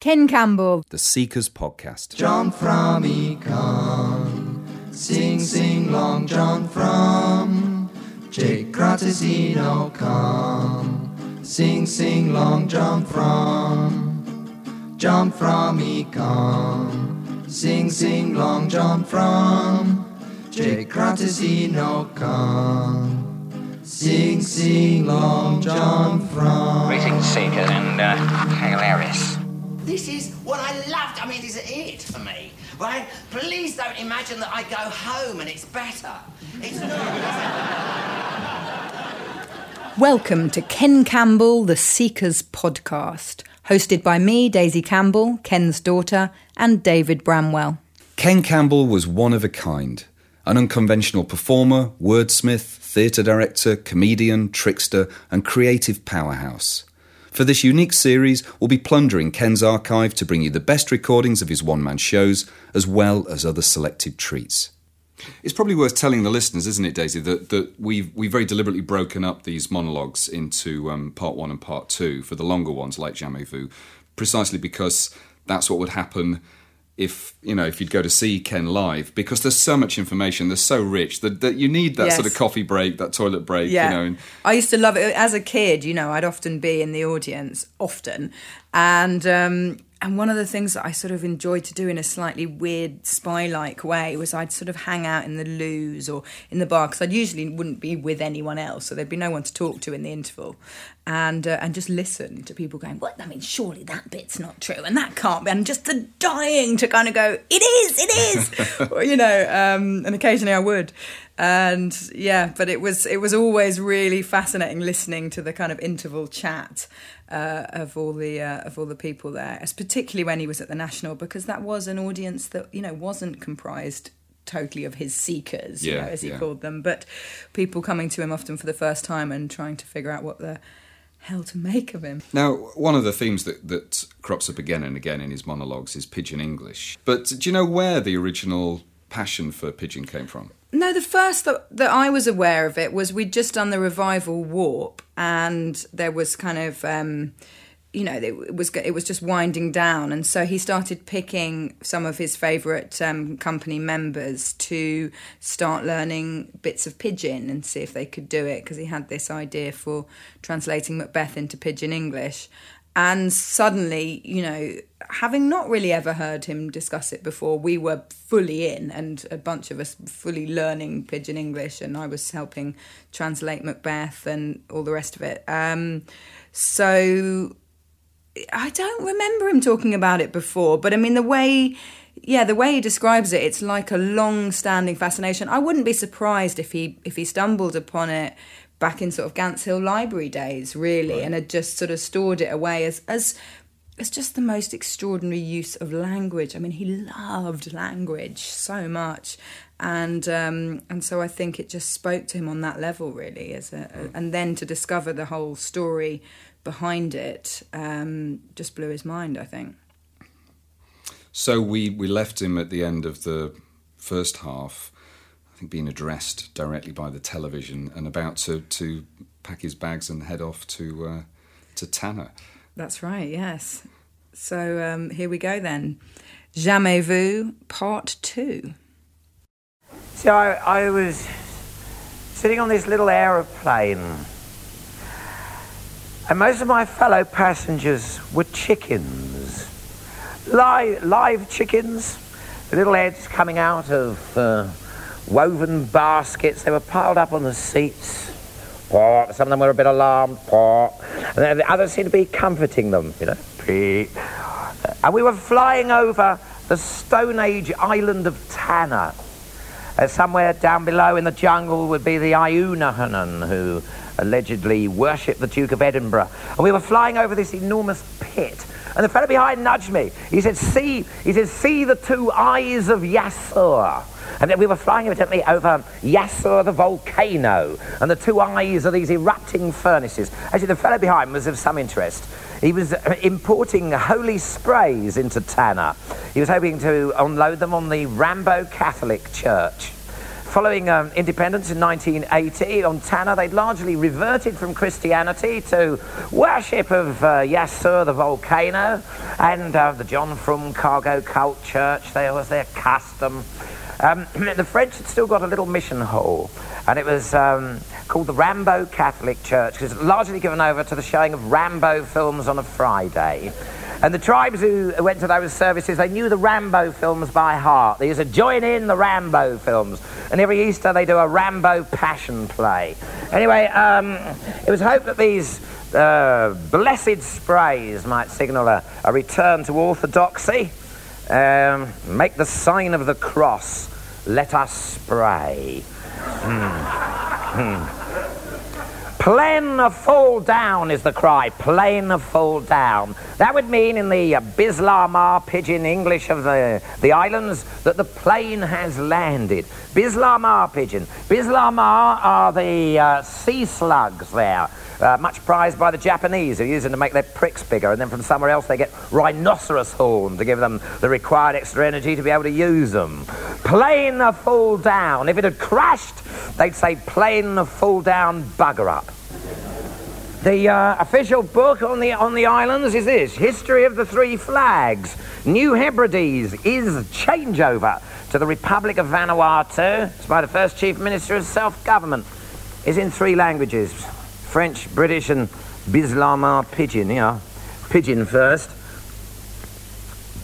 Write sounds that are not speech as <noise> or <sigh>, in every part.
Ken Campbell. The Seekers Podcast. John from Econ. Sing, sing long, John from Jake Grattasino come. Sing, sing long, John from John from Econ. Sing, sing long, John from Jake Grattasino come. Sing, sing long, John from. Greetings, Seekers, and uh, hilarious. This is what I loved. I mean, this is it for me, right? Please don't imagine that I go home and it's better. It's not. Welcome to Ken Campbell, the Seekers podcast, hosted by me, Daisy Campbell, Ken's daughter, and David Bramwell. Ken Campbell was one of a kind an unconventional performer, wordsmith, theatre director, comedian, trickster, and creative powerhouse. For this unique series, we'll be plundering Ken's archive to bring you the best recordings of his one man shows, as well as other selected treats. It's probably worth telling the listeners, isn't it, Daisy, that, that we've, we've very deliberately broken up these monologues into um, part one and part two for the longer ones, like Jamais Vu, precisely because that's what would happen if you know if you'd go to see Ken live because there's so much information, there's so rich that, that you need that Yes. sort of coffee break, that toilet break, Yeah. you know. And, I used to love it as a kid. You know, I'd often be in the audience, often, and um, and one of the things that I sort of enjoyed to do in a slightly weird spy-like way was I'd sort of hang out in the loos or in the bar because I'd usually wouldn't be with anyone else, so there'd be no one to talk to in the interval, and uh, and just listen to people going, "What? I mean, surely that bit's not true, and that can't be," and just the dying to kind of go, "It is, it is," <laughs> or, you know, um, and occasionally I would. And yeah but it was it was always really fascinating listening to the kind of interval chat uh, of all the uh, of all the people there particularly when he was at the national because that was an audience that you know wasn't comprised totally of his seekers you know as he yeah. called them but people coming to him often for the first time and trying to figure out what the hell to make of him Now, one of the themes that, that crops up again and again in his monologues is pidgin English. But do you know where the original passion for pidgin came from? No, the first that, that I was aware of it was we'd just done the revival warp, and there was kind of, um, you know, it was it was just winding down, and so he started picking some of his favourite um, company members to start learning bits of pidgin and see if they could do it because he had this idea for translating Macbeth into pidgin English. And suddenly, you know, having not really ever heard him discuss it before, we were fully in, and a bunch of us fully learning Pidgin English, and I was helping translate Macbeth and all the rest of it. Um, so I don't remember him talking about it before, but I mean, the way. Yeah, the way he describes it, it's like a long-standing fascination. I wouldn't be surprised if he if he stumbled upon it back in sort of Gants Hill Library days, really, and had just sort of stored it away as as as just the most extraordinary use of language. I mean, he loved language so much, and um, and so I think it just spoke to him on that level, really. As a, and then to discover the whole story behind it um, just blew his mind. I think. So we, we left him at the end of the first half, I think being addressed directly by the television and about to, to pack his bags and head off to, uh, to Tanna. That's right. Yes. So um, here we go then. Jamais vu, part two. So I, I was sitting on this little aeroplane, and most of my fellow passengers were chickens, live, live chickens, the little heads coming out of uh, woven baskets. They were piled up on the seats. Port. Some of them were a bit alarmed. Port. And then the others seemed to be comforting them, you know. And we were flying over the Stone Age island of Tanna. Uh, somewhere down below in the jungle would be the Iunahanan, who allegedly worshipped the Duke of Edinburgh. And we were flying over this enormous pit. And the fellow behind nudged me. He said, see, he said, see the two eyes of Yasur. And then we were flying evidently over Yasur, the volcano, and the two eyes of these erupting furnaces. Actually, the fellow behind was of some interest. He was uh, importing holy sprays into Tanna. He was hoping to unload them on the Rambo Catholic Church. Following um, independence in 1980 on Tanna, they'd largely reverted from Christianity to worship of uh, Yasur, the volcano, and uh, the John Frum Cargo Cult Church. There was their custom. Um, <clears throat> the French had still got a little mission hall, and it was um, called the Rambo Catholic Church, because largely given over to the showing of Rambo films on a Friday. And the tribes who went to those services, they knew the Rambo films by heart. They used to join in the Rambo films. And every Easter they do a Rambo passion play. Anyway, um, it was hoped that these uh, blessed sprays might signal a, a return to orthodoxy. Um, make the sign of the cross. Let us spray. Plain fall down is the cry. Plain fall down. That would mean in the uh, Bislama pidgin English of the, the islands that the plane has landed. Bislama pidgin. Bislama are the uh, sea slugs there. Uh, much prized by the Japanese who use them to make their pricks bigger, and then from somewhere else they get rhinoceros horn to give them the required extra energy to be able to use them. Plane fall down. If it had crashed, they'd say plane fall down, bugger up. The uh, official book on the, on the islands is this History of the Three Flags. New Hebrides is changeover to the Republic of Vanuatu. It's by the first Chief Minister of Self Government. Is in three languages French, British, and Bislama Pidgin. Yeah, Pidgin first.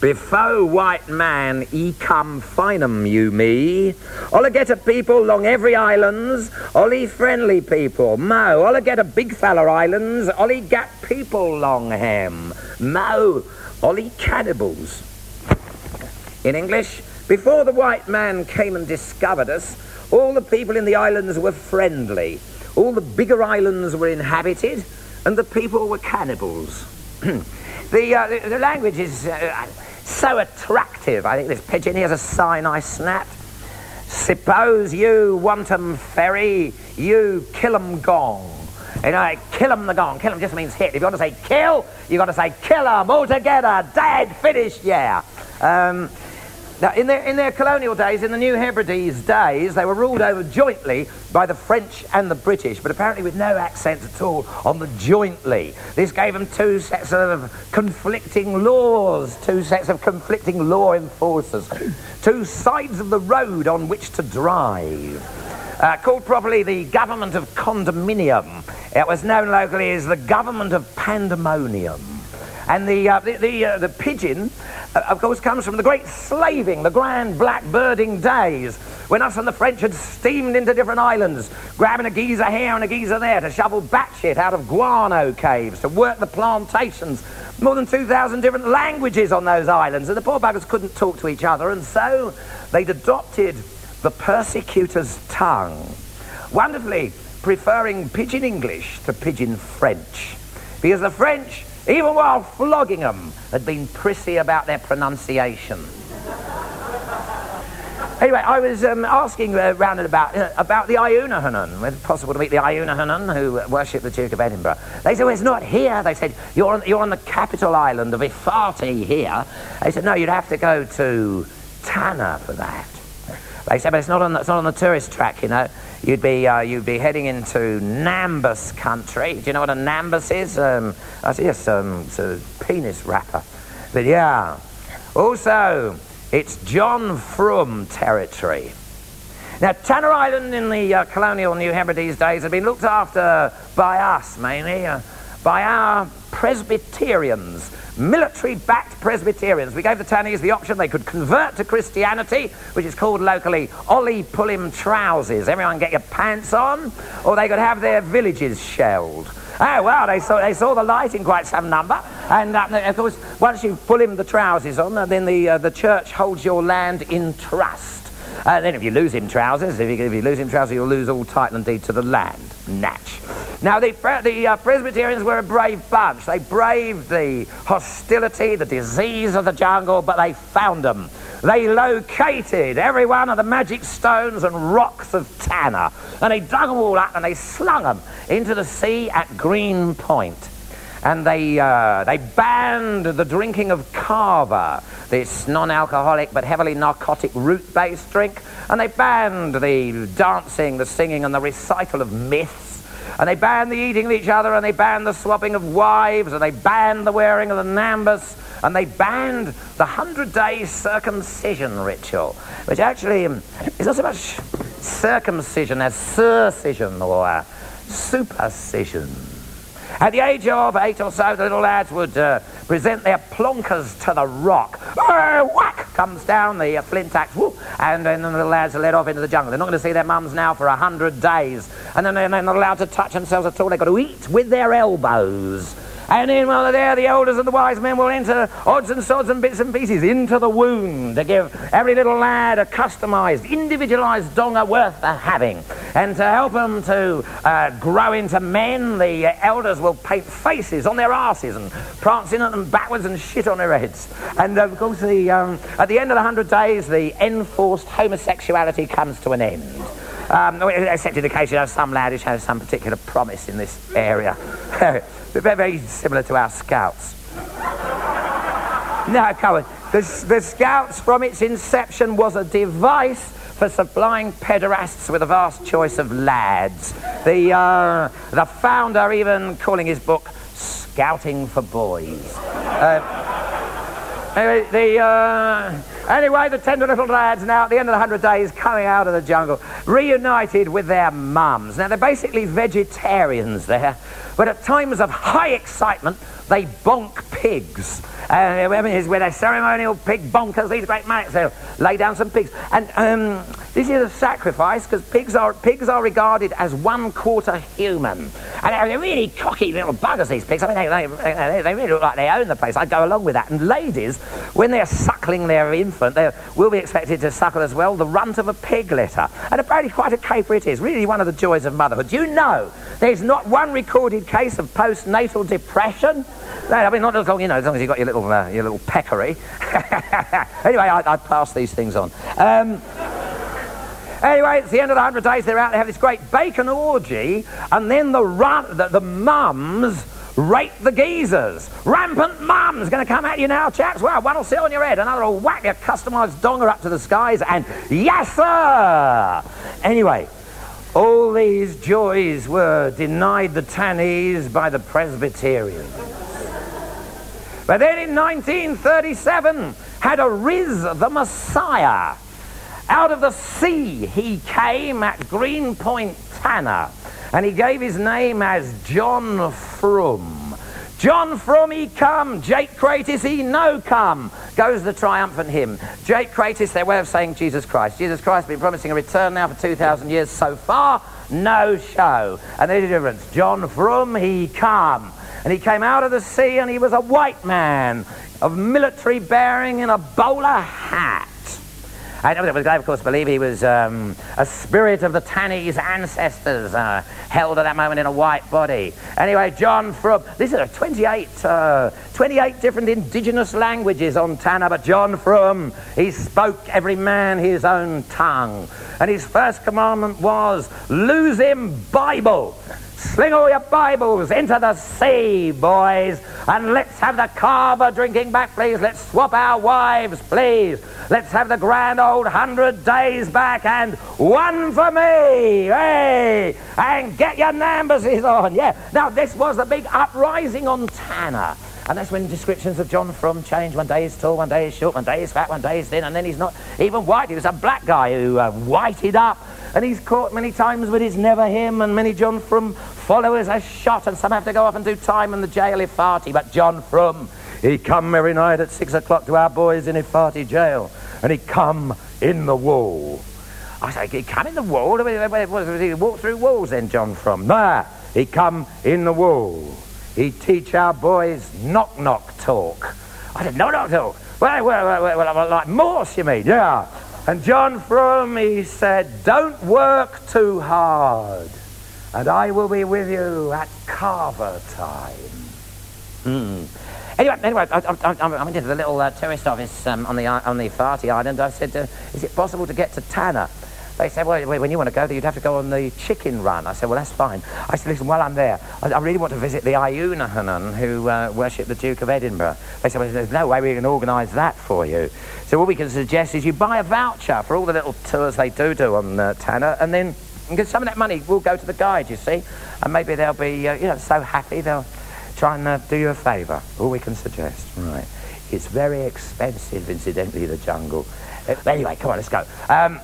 Before white man, e come find 'em, you me. All get a people long every islands, ollie friendly people. Mo, all get a big fella islands, ollie gat people long hem. Mo, ollie cannibals. In English, before the white man came and discovered us, all the people in the islands were friendly. All the bigger islands were inhabited, and the people were cannibals. <clears throat> the, uh, the, the language is uh, so attractive. I think this pidgin, here's a sign I snapped. Suppose you want 'em ferry, you kill 'em gong. You know, kill 'em the gong. Kill 'em just means hit. If you want to say kill, you've got to say kill 'em all together. Dead, finished, yeah. Um, now, in their, in their colonial days, in the New Hebrides days, they were ruled over jointly by the French and the British, but apparently with no accent at all on the jointly. This gave them two sets of conflicting laws, two sets of conflicting law enforcers, two sides of the road on which to drive. Uh, called properly the government of condominium. It was known locally as the government of pandemonium. And the, uh, the, the, uh, the pidgin, uh, of course, comes from the great slaving, the grand blackbirding days, when us and the French had steamed into different islands, grabbing a geezer here and a geezer there to shovel batshit out of guano caves, to work the plantations. More than 2,000 different languages on those islands, and the poor buggers couldn't talk to each other, and so they'd adopted the persecutor's tongue, wonderfully preferring pidgin English to pidgin French. Because the French even while flogging them, had been prissy about their pronunciation. Anyway, I was um, asking uh, round and about uh, about the Iunahanan, whether possible to meet the Iunahanan who worship the Duke of Edinburgh. They said, well, it's not here. They said, you're on, you're on the capital island of Efate here. They said, no, you'd have to go to Tanna for that. They said, but it's not on the, it's not on the tourist track, you know. You'd be, uh, you'd be heading into Nambus country. Do you know what a Nambus is? Um, I see, yes, it's a penis wrapper. But yeah. Also, it's John Frum territory. Now, Tanna Island in the uh, colonial New Hebrides days had been looked after by us, mainly, uh, by our Presbyterians, military backed Presbyterians. We gave the Tannese the option they could convert to Christianity, which is called locally Ollie Pull-him trousers. Everyone get your pants on, or they could have their villages shelled. Oh, well, they saw, they saw the light in quite some number. And uh, of course, once you pull him the trousers on, uh, then the, uh, the church holds your land in trust. Uh, then if you lose him trousers, if you, if you lose him trousers, you'll lose all title and deed to the land. Natch. Now, the, the uh, Presbyterians were a brave bunch. They braved the hostility, the disease of the jungle, but they found them. They located every one of the magic stones and rocks of Tanna, and they dug them all up and they slung them into the sea at Green Point. And they, uh, they banned the drinking of kava. This non-alcoholic but heavily narcotic root-based drink, and they banned the dancing, the singing, and the recital of myths. And they banned the eating of each other, and they banned the swapping of wives, and they banned the wearing of the nambus, and they banned the hundred-day circumcision ritual, which actually um, is not so much circumcision as circision or supercision. At the age of eight or so, the little lads would uh, present their plonkers to the rock. Uh, whack comes down the uh, flint axe, whoop, and then the little lads are led off into the jungle. They're not going to see their mums now for a hundred days, and then they're not allowed to touch themselves at all. They've got to eat with their elbows. And then while they're there, the elders and the wise men will enter odds and sods and bits and pieces into the wound to give every little lad a customised, individualised donga worth the having. And to help them to uh, grow into men, the uh, elders will paint faces on their asses and prance in at them backwards and shit on their heads. And of course, the, um, at the end of the hundred days, the enforced homosexuality comes to an end. Um, except in the case you some lad who shows some particular promise in this area. <laughs> very, very similar to our scouts. no, come on. The, the scouts, from its inception, was a device for supplying pederasts with a vast choice of lads. The, uh, the founder even calling his book Scouting for Boys. Uh, Anyway, the, uh, anyway, the tender little lads now at the end of the hundred days coming out of the jungle, reunited with their mums. Now they're basically vegetarians there, but at times of high excitement, they bonk pigs. Uh, where they're ceremonial pig bonkers, these great maniacs, they'll lay down some pigs. And um, this is a sacrifice because pigs are, pigs are regarded as one quarter human. And they're really cocky little buggers, these pigs. I mean, they, they, they really look like they own the place. I go along with that. And ladies, when they're suckling their infant, they will be expected to suckle as well the runt of a pig litter. And apparently, quite a caper it is. Really, one of the joys of motherhood. You know there's not one recorded case of postnatal depression? I mean, not as long, you know, as long as you've got your little, uh, your little peccary. <laughs> anyway, I, I pass these things on. Um, Anyway, it's the end of the 100 days. They're out. They have this great bacon orgy. And then the, run, the, the mums rape the geezers. Rampant mums going to come at you now, chaps. Well, one will sit on your head, another will whack your customised donger up to the skies, and yes, sir! Anyway, all these joys were denied the Tannese by the Presbyterians. But then in 1937 had a Riz the Messiah. Out of the sea he came at Greenpoint Tanna, and he gave his name as John Frum. John Frum he come, Jake Kratis he no come, goes the triumphant hymn. Jake Kratis, their way of saying Jesus Christ. Jesus Christ been promising a return now for 2,000 years. So far, no show. And there's a difference. John Frum he come. And he came out of the sea and he was a white man of military bearing in a bowler hat. I know that would of course, believe he was um, a spirit of the Tannese ancestors, uh, held at that moment in a white body. Anyway, John Frum, these are 28, uh, 28 different indigenous languages on Tanna, but John Frum, he spoke every man his own tongue. And his first commandment was, lose him Bible. Sling all your Bibles into the sea, boys, and let's have the kava drinking back, please. Let's swap our wives, please. Let's have the grand old hundred days back, and one for me, hey! And get your nambuses on, yeah. Now, this was the big uprising on Tanna. And that's when descriptions of John Frum change. One day he's tall, one day he's short, one day he's fat, one day he's thin, and then he's not even white. He was a black guy who uh, whited up. And he's caught many times, but it's never him. And many John Frum followers are shot, and some have to go off and do time in the jail Efate. But John Frum, he come every night at six o'clock to our boys in Efate jail, and he come in the wall. I say, he come in the wall? He walk through walls then, John Frum? Nah, he come in the wall. He teach our boys knock knock talk. I said, knock knock talk? Well, well, well, well, like Morse, you mean? Yeah. And John Frum, he said, don't work too hard, and I will be with you at kava time. Mm. Anyway, anyway, I, I, I, I went into the little uh, tourist office um, on the on the Farty Island. I said, uh, "Is it possible to get to Tanna?" They said, well, when you want to go there, you'd have to go on the chicken run. I said, well, that's fine. I said, listen, while I'm there, I, I really want to visit the Iunahanan who uh, worship the Duke of Edinburgh. They said, well, there's no way we can organise that for you. So what we can suggest is you buy a voucher for all the little tours they do do on uh, Tanna, and then because some of that money will go to the guide, you see, and maybe they'll be, uh, you know, so happy they'll try and uh, do you a favour. All we can suggest, right? It's very expensive, incidentally, the jungle. Uh, anyway, come on, let's go. Um,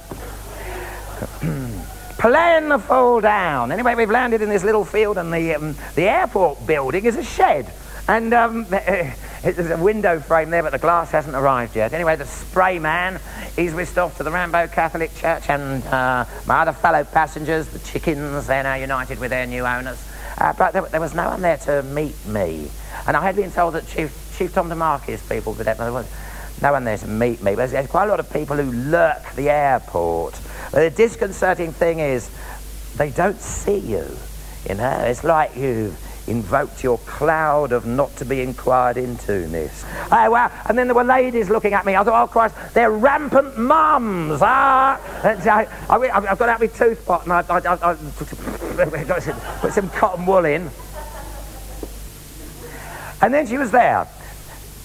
<clears throat> plan the fall down. Anyway, we've landed in this little field, and the um, the airport building is a shed, and um, <laughs> there's a window frame there, but the glass hasn't arrived yet. Anyway, the spray man, he's whisked off to the Rambo Catholic Church, and uh, my other fellow passengers, the chickens, they're now united with their new owners. Uh, but there, there was no one there to meet me, and I had been told that Chief Chief Tom DeMarcus people but there no one there to meet me. But there's quite a lot of people who lurk the airport. The disconcerting thing is they don't see you. You know, it's like you've invoked your cloud of not to be inquired into ness. Oh, wow. And then there were ladies looking at me. I thought, oh, Christ, they're rampant mums. Ah. I, I've got out my toothpot and I, I, I, I put some cotton wool in. And then she was there.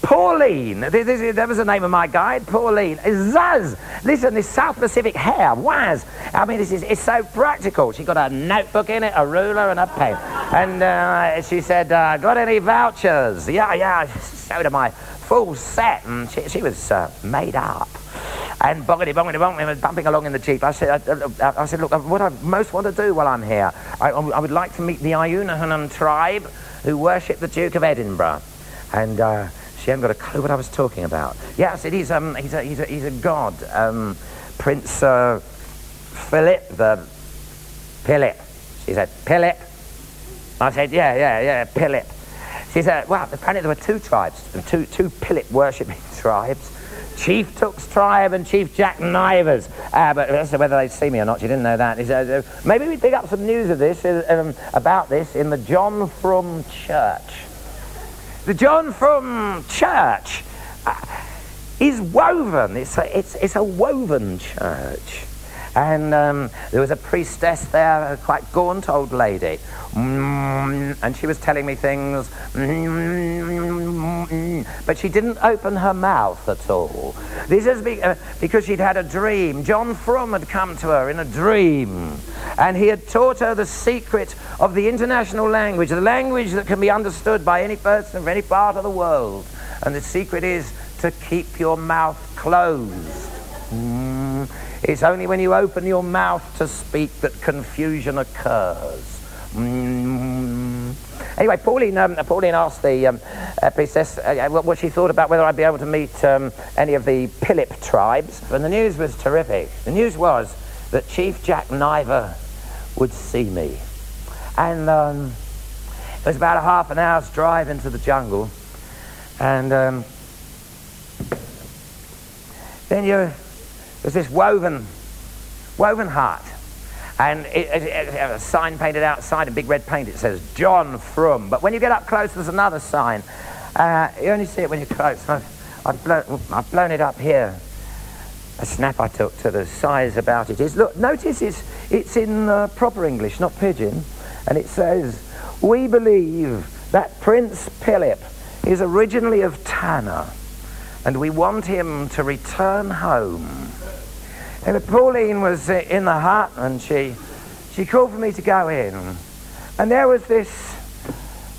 Pauline, this, this, that was the name of my guide, Pauline. Zuz, listen, this South Pacific hair, Waz. I mean, this is it's so practical. She got a notebook in it, a ruler, and a pen. And uh, she said, uh, "Got any vouchers?" Yeah, yeah. Showed her my full set, and she, she was uh, made up. And boggity boggity we were bumping along in the jeep. I said, I, I, I said, look, what I most want to do while I'm here, I, I would like to meet the Iunahanan tribe who worship the Duke of Edinburgh. And uh, she hadn't got a clue what I was talking about. Yes, I said, he's, um, he's, a, he's, a, he's a god. Um, Prince uh, Philip, the Philip. She said, Philip. I said, yeah, yeah, yeah, Philip. She said, well, apparently there were two tribes, two, two Philip worshipping <laughs> tribes. Chief Took's tribe and Chief Jack Naivas. Uh, but as to whether they'd see me or not, she didn't know that. Said, uh, maybe we'd pick up some news of this, uh, um, about this, in the John Frum Church. The John Frum Church uh, is woven. It's a, it's, it's a woven church. And um, there was a priestess there, a quite gaunt old lady. Mm, and she was telling me things. Mm, but she didn't open her mouth at all. This is be, uh, because she'd had a dream. John Frum had come to her in a dream. And he had taught her the secret of the international language, the language that can be understood by any person from any part of the world. And the secret is to keep your mouth closed. It's only when you open your mouth to speak that confusion occurs. Mm. Anyway, Pauline, um, Pauline asked the um, uh, priestess uh, what she thought about whether I'd be able to meet um, any of the Philip tribes. And the news was terrific. The news was that Chief Jack Naiva would see me. And um, it was about a half an hour's drive into the jungle. And um, then you there's this woven, woven heart. And it, it, it, a sign painted outside in big red paint. It says John Frum. But when you get up close, there's another sign. Uh, you only see it when you're close. I've, I've, blown, I've blown it up here. A snap I took to the size about it is look. Notice it's it's in uh, proper English, not pidgin, and it says, "We believe that Prince Philip is originally of Tanna, and we want him to return home." And Pauline was uh, in the hut and she, she called for me to go in. And there was this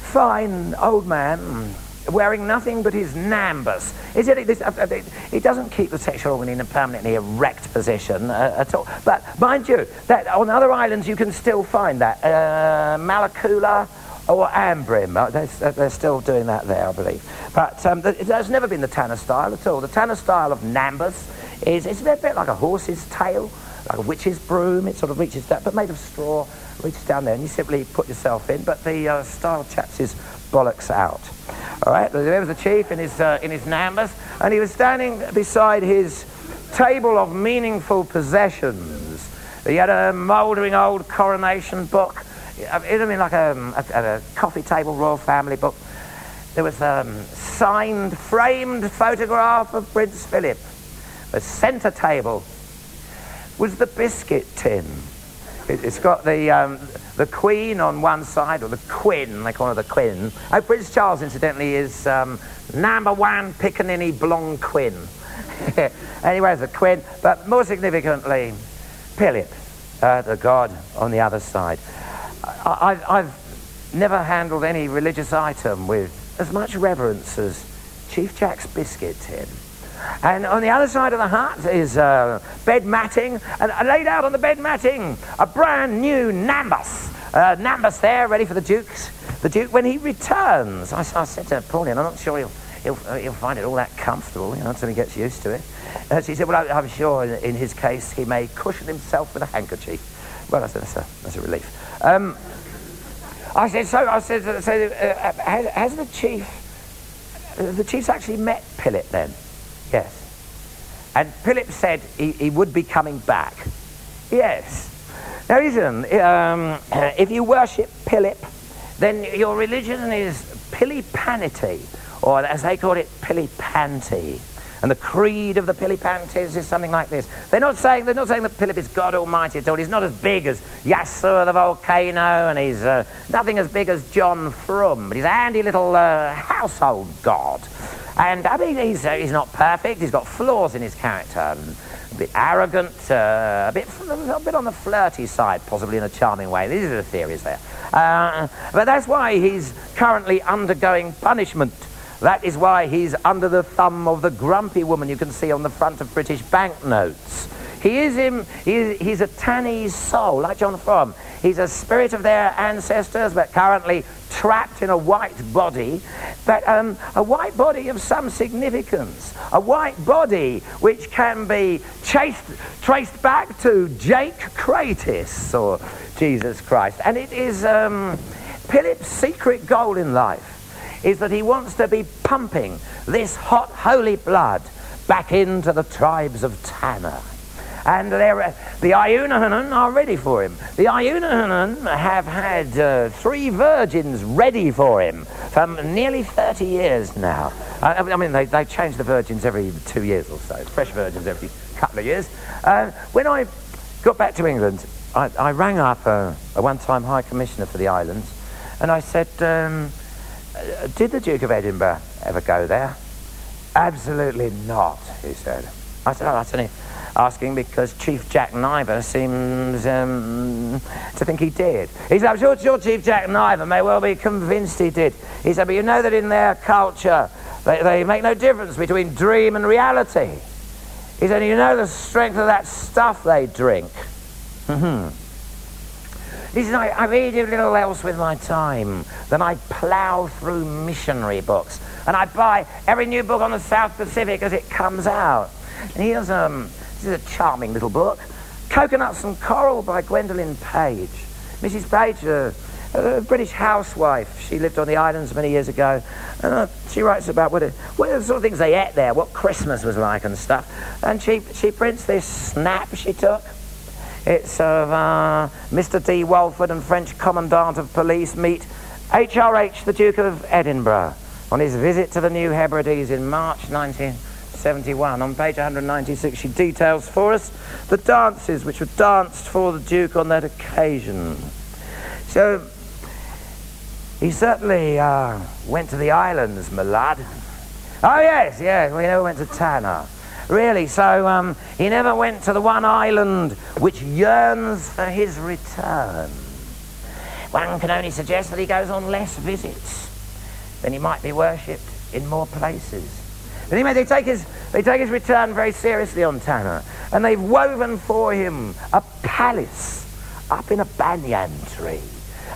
fine old man wearing nothing but his nambus. Is it, this, uh, uh, it doesn't keep the sexual organ in a permanently erect position uh, at all. But mind you, that on other islands you can still find that. Uh, Malakula or Ambrym, uh, they're, they're, still doing that there, I believe. But um, there's never been the Tanna style at all. The Tanna style of nambus is it's a bit like a horse's tail, like a witch's broom. It sort of reaches down, but made of straw, reaches down there, and you simply put yourself in. But the uh, style chaps his bollocks out. All right, there was the chief in his uh, in his nambus, and he was standing beside his table of meaningful possessions. He had a mouldering old coronation book. It had been like a, a, a coffee table royal family book. There was a um, signed, framed photograph of Prince Philip a centre table was the biscuit tin. It, has got the, um, the Queen on one side, or the Queen, they call her the Queen. Oh, Prince Charles, incidentally, is um, number one Piccaninny Blonde Queen. <laughs> anyway, the Queen, but more significantly, Philip, uh, the god on the other side. I, I, I've never handled any religious item with as much reverence as Chief Jack's biscuit tin. And on the other side of the hut is uh, bed matting, and uh, laid out on the bed matting, a brand new Nambus. Uh, Nimbus there, ready for the Duke's. The Duke, when he returns, I, I said to Pauline, I'm not sure he'll, he'll, uh, he'll find it all that comfortable, you know, until he gets used to it. Uh, she said, well, I, am sure in, in, his case he may cushion himself with a handkerchief. Well, that's, that's, a, that's a relief. Um, I said, so, I said, so, uh, has, has the chief, the chief's actually met Philip then? Yes. And Philip said he, he would be coming back. Yes. Now listen, um, <clears throat> if you worship Philip, then your religion is Pilipanity, or as they call it, Pilipanti. And the creed of the Pilipantes is something like this. They're not saying, they're not saying that Philip is God Almighty at all. He's not as big as Yasur the volcano, and he's uh, nothing as big as John Frum, but he's a handy little uh, household god. And I mean, he's, uh, he's not perfect. He's got flaws in his character. A bit arrogant, uh, a, bit, a bit on the flirty side, possibly in a charming way. These are the theories there. Uh, but that's why he's currently undergoing punishment. That is why he's under the thumb of the grumpy woman you can see on the front of British banknotes. He is him, he he's a Tannese soul, like John Frum. He's a spirit of their ancestors, but currently trapped in a white body, but um, a white body of some significance. A white body which can be chased, traced back to Jake Kratis or Jesus Christ. And it is um, Philip's secret goal in life is that he wants to be pumping this hot holy blood back into the tribes of Tanna and the Iunahanan are ready for him. The Iunahanan have had uh, three virgins ready for him for nearly 30 years now. I, I mean, they, they change the virgins every two years or so, fresh virgins every couple of years. Uh, when I got back to England, I, I rang up a, a one-time High Commissioner for the islands, and I said, um, uh, did the Duke of Edinburgh ever go there? Absolutely not, he said. I said, oh, that's only asking because Chief Jack Naiva seems um, to think he did. He said, I'm sure, sure Chief Jack Naiva may well be convinced he did. He said, but you know that in their culture, they, they make no difference between dream and reality. He said, you know the strength of that stuff they drink. Mm-hmm. He said, I, I a little else with my time. than I plough through missionary books. And I buy every new book on the South Pacific as it comes out. And here's um, this is a charming little book. Coconuts and Coral by Gwendolyn Page. Mrs. Page, uh, a British housewife. She lived on the islands many years ago. And uh, she writes about what, it, what the sort of things they ate there, what Christmas was like and stuff. And she, she prints this snap she took. It's of uh, Mr. D. Walford and French Commandant of Police meet HRH, the Duke of Edinburgh, on his visit to the New Hebrides in March 19... 71. On page 196, she details for us the dances which were danced for the Duke on that occasion. So, he certainly uh, went to the islands, my lad. Oh, yes, yes, we never went to Tanna. Really, so um, he never went to the one island which yearns for his return. One can only suggest that he goes on less visits. Then he might be worshipped in more places. But anyway, they take his, they take his return very seriously on Tanna, and they've woven for him a palace up in a banyan tree.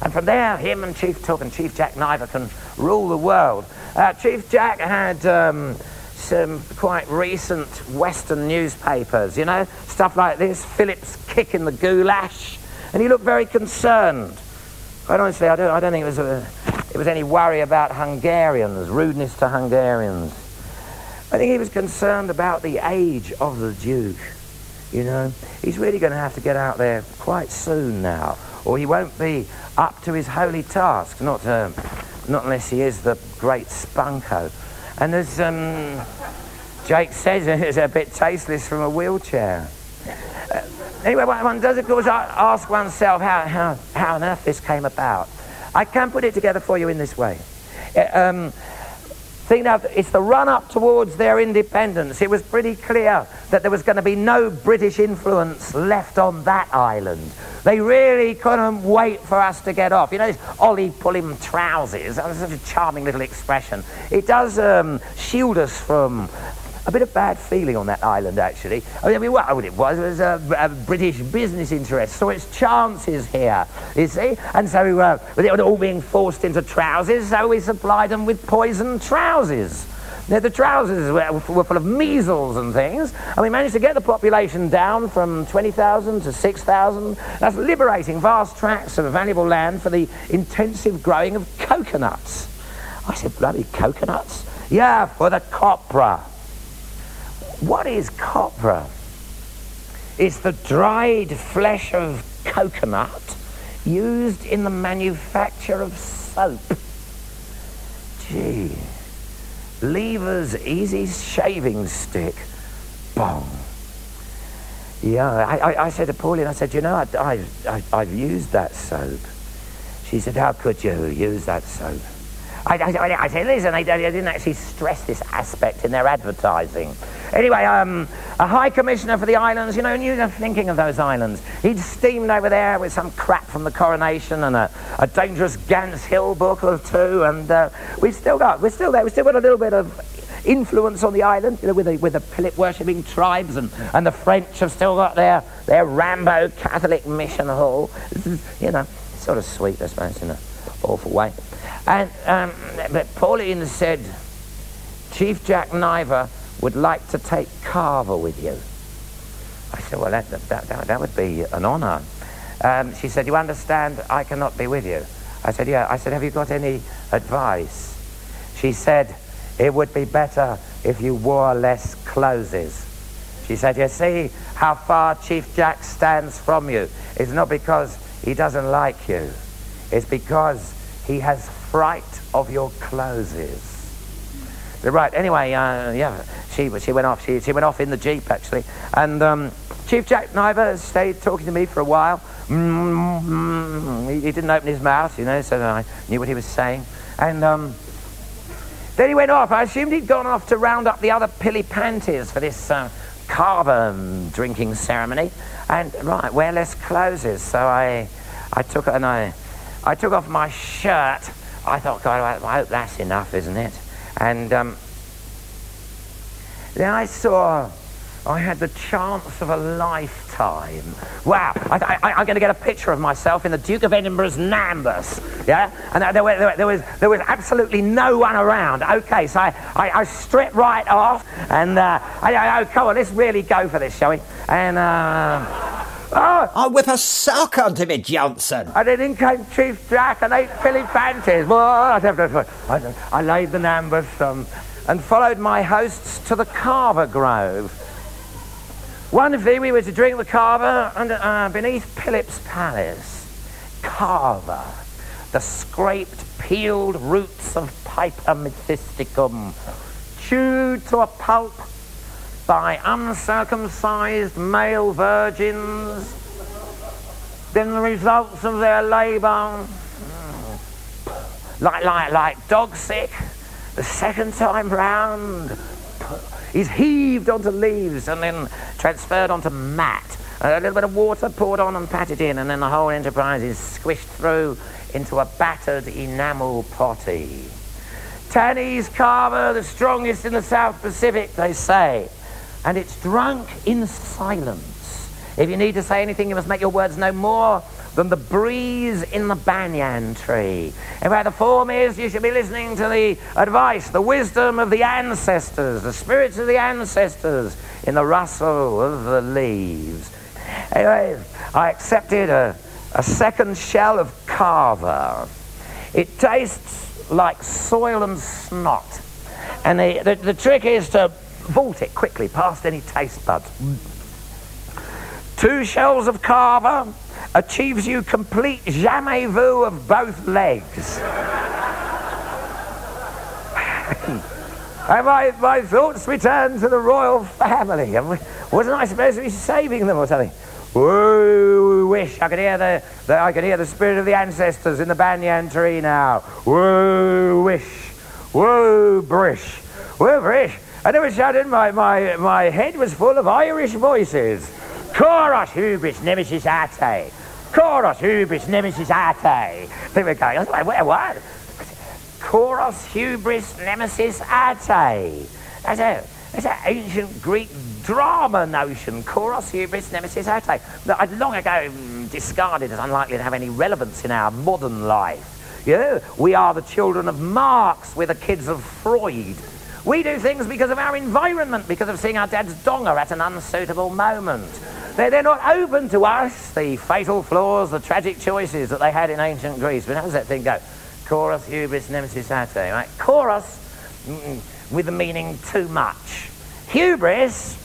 And from there, him and Chief Took and Chief Jack Naiva can rule the world. Uh, Chief Jack had um, some quite recent Western newspapers, you know, stuff like this, Philip's kicking the goulash, and he looked very concerned. Quite honestly, I don't, I don't think it was, a, it was any worry about Hungarians, rudeness to Hungarians. I think he was concerned about the age of the Duke. You know, he's really going to have to get out there quite soon now, or he won't be up to his holy task. Not, uh, not unless he is the great spunko. And as um, Jake says, <laughs> it's a bit tasteless from a wheelchair. Uh, anyway, one does, of course, ask oneself how, how, how on earth this came about. I can put it together for you in this way. Uh, Um, think now, it's the run up towards their independence. It was pretty clear that there was going to be no British influence left on that island. They really couldn't wait for us to get off. You know, this Ollie pulling trousers, that's such a charming little expression. It does um, shield us from a bit of bad feeling on that island, actually. I mean, what it was, it was a, a British business interest, saw its chances here, you see? And so, uh, with it all being forced into trousers, so we supplied them with poison trousers. Now, the trousers were, were full of measles and things, and we managed to get the population down from 20,000 to 6,000. That's liberating vast tracts of valuable land for the intensive growing of coconuts. I said, bloody coconuts? Yeah, for the copra. What is copra? It's the dried flesh of coconut used in the manufacture of soap. Gee. Lever's easy shaving stick. Bong. Yeah, I, I, I said to Pauline, I said, you know, I, I, I, I've used that soap. She said, how could you use that soap? I, I, I said, listen, they, they didn't actually stress this aspect in their advertising. Anyway, um, a high commissioner for the islands, you know, and you're thinking of those islands. He'd steamed over there with some crap from the coronation and a, a dangerous Gants Hill book or two, and uh, we've still got, we're still there, we've still got a little bit of influence on the island, you know, with the, with the Philip worshipping tribes, and, and the French have still got their, their Rambo Catholic mission hall. You know, sort of sweet, I suppose, in an awful way. And um, but Pauline said, Chief Jack Naiva would like to take kava with you. I said, well, that, that, that, that would be an honour. Um, she said, you understand, I cannot be with you. I said, yeah. I said, have you got any advice? She said, it would be better if you wore less clothes. She said, you see how far Chief Jack stands from you. It's not because he doesn't like you. It's because he has fright of your clothes. Right. Anyway, uh, yeah, she she went off. She she went off in the jeep actually, and um, Chief Jack Naiva stayed talking to me for a while. Mm, he, he didn't open his mouth, you know, so I knew what he was saying, and um, then he went off. I assumed he'd gone off to round up the other pilly panties for this uh, um, drinking ceremony, and right, wear less clothes. So I I took and I I took off my shirt. I thought, God, I hope that's enough, isn't it? And um, then I saw I had the chance of a lifetime. Wow, I, I'm going to get a picture of myself in the Duke of Edinburgh's Nambus. Yeah? And there, there, there, was, there was absolutely no one around. Okay, so I, I, I stripped right off and uh, I, I, oh, come on, let's really go for this, shall we? And, uh, oh, I whip a sock onto me, Johnson. and then in came Chief Jack and eight Philly. Well, I, laid the Nambus um, and followed my hosts to the kava Grove. One evening we were to drink the kava under, uh, beneath Philip's Palace. Kava, the scraped, peeled roots of Piper methysticum, chewed to a pulp by uncircumcised male virgins then the results of their labour, mm, like, like, like dog sick, the second time round, is heaved onto leaves and then transferred onto mat. A little bit of water poured on and patted in, and then the whole enterprise is squished through into a battered enamel potty. Tanny's kava, the strongest in the South Pacific, they say. And it's drunk in silence. If you need to say anything, you must make your words no more than the breeze in the banyan tree. And where the form is, you should be listening to the advice, the wisdom of the ancestors, the spirits of the ancestors in the rustle of the leaves. Anyway, I accepted a, a second shell of kava. It tastes like soil and snot. And the, the, the trick is to vault it quickly past any taste buds. Two shells of kava achieves you complete jamais vu of both legs. and my, my thoughts return to the royal family. Wasn't I supposed to be saving them or something? Woo wish. I could hear the, the I could hear the spirit of the ancestors in the banyan tree now. Woo wish. Woo brish. Woo brish. And it was shouting, my, my, my head was full of Irish voices. Chorus hubris nemesis ate. Chorus hubris nemesis ate. They were going, I like, what? what? Chorus hubris nemesis ate. That's a, that's an ancient Greek drama notion. Chorus hubris nemesis ate. That I'd long ago discarded as unlikely to have any relevance in our modern life. Yeah, we are the children of Marx. We're the kids of Freud. We do things because of our environment, because of seeing our dad's donger at an unsuitable moment. They're, they're not open to us, the fatal flaws, the tragic choices that they had in ancient Greece. But how does that thing go? Chorus, hubris, nemesis, ate, right? Chorus, mm, with the meaning too much. Hubris,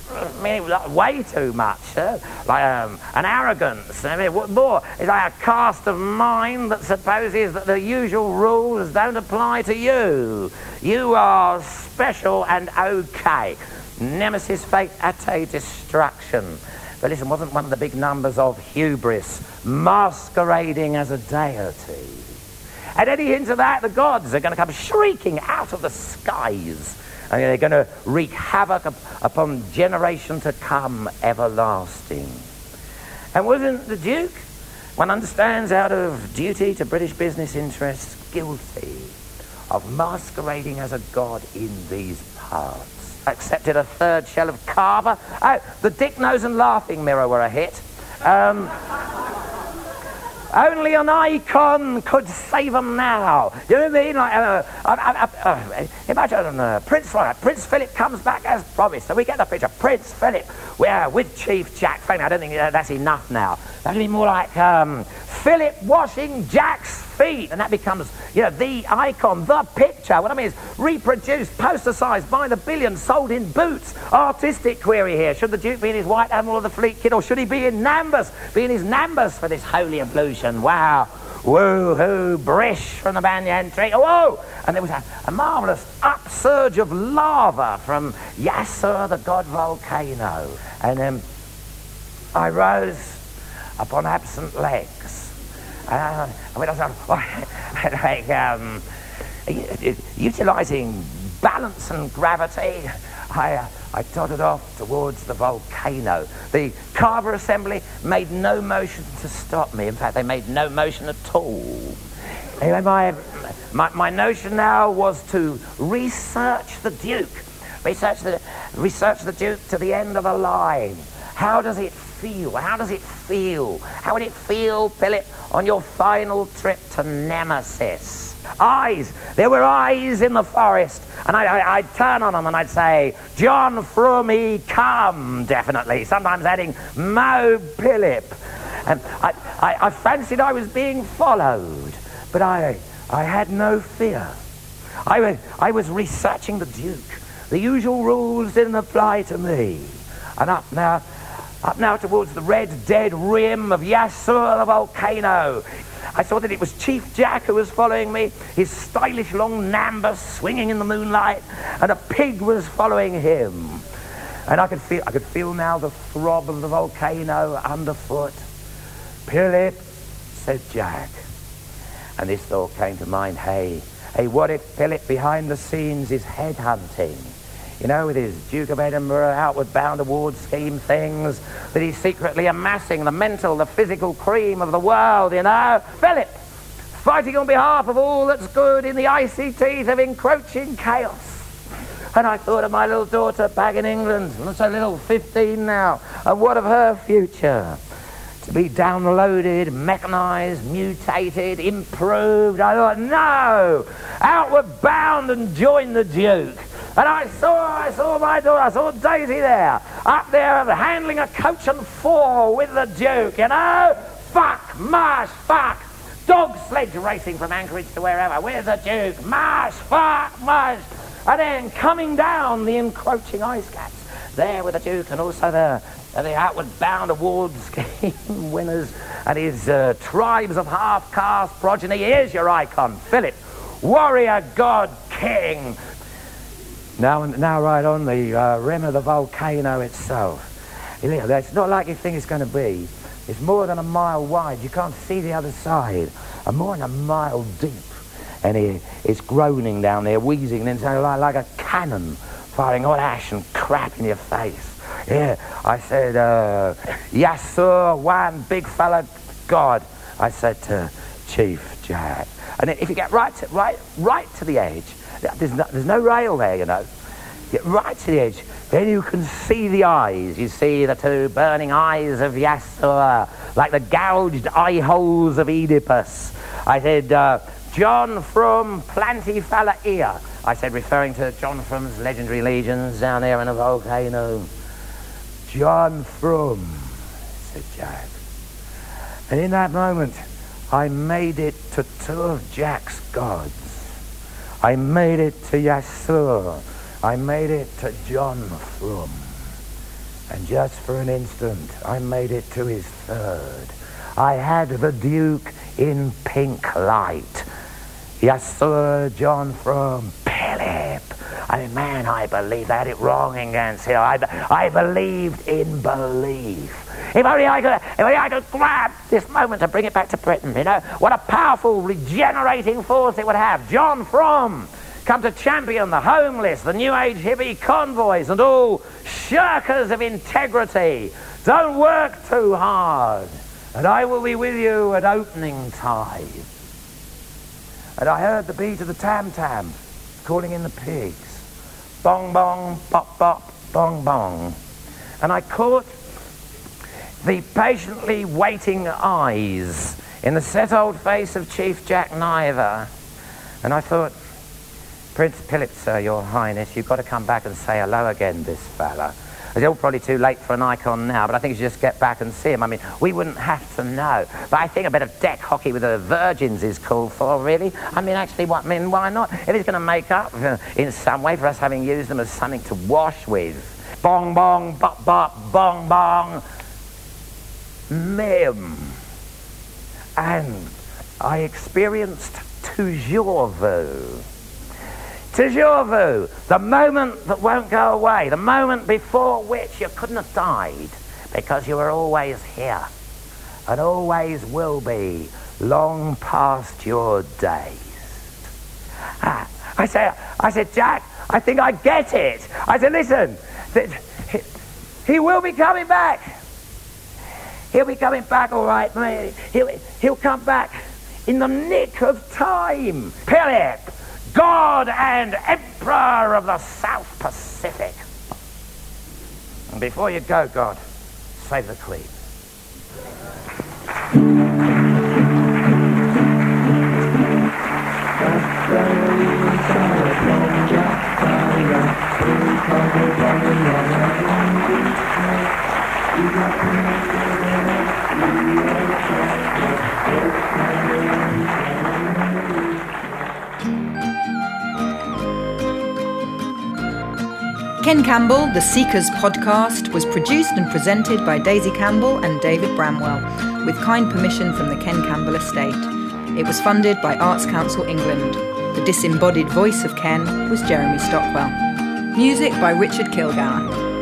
meaning like way too much. Uh, like um, an arrogance. I mean, what more? It's like a cast of mind that supposes that the usual rules don't apply to you. You are special and okay. Nemesis, fate, ate, destruction. But listen, wasn't one of the big numbers of hubris masquerading as a deity? At any hint of that, the gods are going to come shrieking out of the skies. And they're going to wreak havoc up- upon generation to come, everlasting. And wasn't the Duke, one understands out of duty to British business interests, guilty of masquerading as a god in these parts? Accepted a third shell of kava. Oh, the Dick Nose and Laughing Mirror were a hit. Um, only an icon could save them now. You know what I mean? Like, uh, uh, uh, uh, imagine uh, Prince right, Prince Philip comes back as promised, and we get the picture. Prince Philip, we're with Chief Jack. Frankly, I don't think uh, that's enough now. That'd be more like um, Philip washing Jack's and that becomes, you know, the icon, the picture. What I mean is reproduced, poster-sized by the billions, sold in boots. Artistic query here: Should the Duke be in his White Admiral of the Fleet kit, or should he be in Nambas? Be in his Nambas for this holy ablution? Wow. Woo-hoo, brish from the banyan tree. Oh, whoa! And there was a, a marvellous upsurge of lava from Yasur, the god volcano. And um, I rose upon absent legs. Uh, I mean, I was <laughs> like, um, utilizing balance and gravity, I, uh, I tottered off towards the volcano. The Kava Assembly made no motion to stop me. In fact, they made no motion at all. Anyway, my, my, my notion now was to research the Duke. Research the, research the Duke to the end of the line. How does it feel? How does it feel? How would it feel, Philip, on your final trip to Nemesis? Eyes. There were eyes in the forest. And I, I, I'd turn on them and I'd say, John Frumey, come, definitely. Sometimes adding, Mo Philip. And I, I, I fancied I was being followed. But I, I had no fear. I, wa- I was researching the Duke. The usual rules didn't apply to me. And up now, up now towards the red, dead rim of Yasur the volcano. I saw that it was Chief Jack who was following me, his stylish long nambas swinging in the moonlight, and a pig was following him. And I could feel, I could feel now the throb of the volcano underfoot. Philip, said Jack. And this thought came to mind, hey, hey, what if Philip behind the scenes is headhunting? You know, with his Duke of Edinburgh outward bound award scheme things, that he's secretly amassing the mental, the physical cream of the world, you know? Philip, fighting on behalf of all that's good in the icy teeth of encroaching chaos. And I thought of my little daughter back in England, so little, 15 now, and what of her future? to be downloaded, mechanized, mutated, improved. I thought, no, outward bound and join the Duke. And I saw, I saw my daughter, I saw Daisy there, up there handling a coach and four with the Duke, you know? Fuck, marsh, fuck. Dog sledge racing from Anchorage to wherever. Where's the Duke? Marsh, fuck, marsh. And then coming down the encroaching ice caps. There with the Duke and also the, the outward bound Awards <laughs> scheme winners and his uh, tribes of half caste progeny. Here's your icon, Philip, warrior, god, king. Now, now right on the uh, rim of the volcano itself. It's not like you think it's going to be. It's more than a mile wide. You can't see the other side. And more than a mile deep. And he, it's groaning down there, wheezing, and then so like, like a cannon firing hot ash and crap in your face. Yeah, I said, uh, yes, sir, one big fella, God. I said to Chief Jack. And if you get right to, right, right to the edge, there's no, there's no rail there, you know. Get right to the edge, then you can see the eyes. You see the two burning eyes of Yasur, like the gouged eye holes of Oedipus. I said, uh, John Frum Plantifala. I said, referring to John Frum's legendary legions down there in a volcano. John Frum, said Jack. And in that moment, I made it to two of Jack's gods. I made it to Yasur. I made it to John Frum. And just for an instant, I made it to his third. I had the Duke in pink light. Yasur John Frum, Philip. I mean, man, I believe I had it wrong in Gants Hill. I, I believed in belief. If only I could, if only I could grab this moment to bring it back to Britain, you know, what a powerful regenerating force it would have. John Frum come to champion the homeless, the New Age hippie convoys, and all shirkers of integrity. Don't work too hard, and I will be with you at opening tide. And I heard the beat of the tam tam calling in the pigs. Bong bong, bop bop, bong bong. And I caught the patiently waiting eyes in the set old face of Chief Jack Naiva. And I thought, Prince sir, your highness, you've got to come back and say hello again, this fella. It's all probably too late for an icon now, but I think you should just get back and see him. I mean, we wouldn't have to know. But I think a bit of deck hockey with the Virgins is called for, really. I mean, actually, what, I mean, why not? If he's going to make up uh, in some way for us having used them as something to wash with. Bong, bong, bop, bop, bong, bong. Mim. And I experienced toujours vu. Toujours vu, the moment that won't go away, the moment before which you couldn't have died because you were always here and always will be long past your days. Ah, I said, I said, Jack, I think I get it. I said, listen, th- he will be coming back. He'll be coming back, all right, mate. He'll, he'll come back in the nick of time. Philip, God and Emperor of the South Pacific. And before you go, God, save the Queen. Ken Campbell, the Seekers podcast, was produced and presented by Daisy Campbell and David Bramwell, with kind permission from the Ken Campbell estate. It was funded by Arts Council England. The disembodied voice of Ken was Jeremy Stockwell. Music by Richard Kilgour.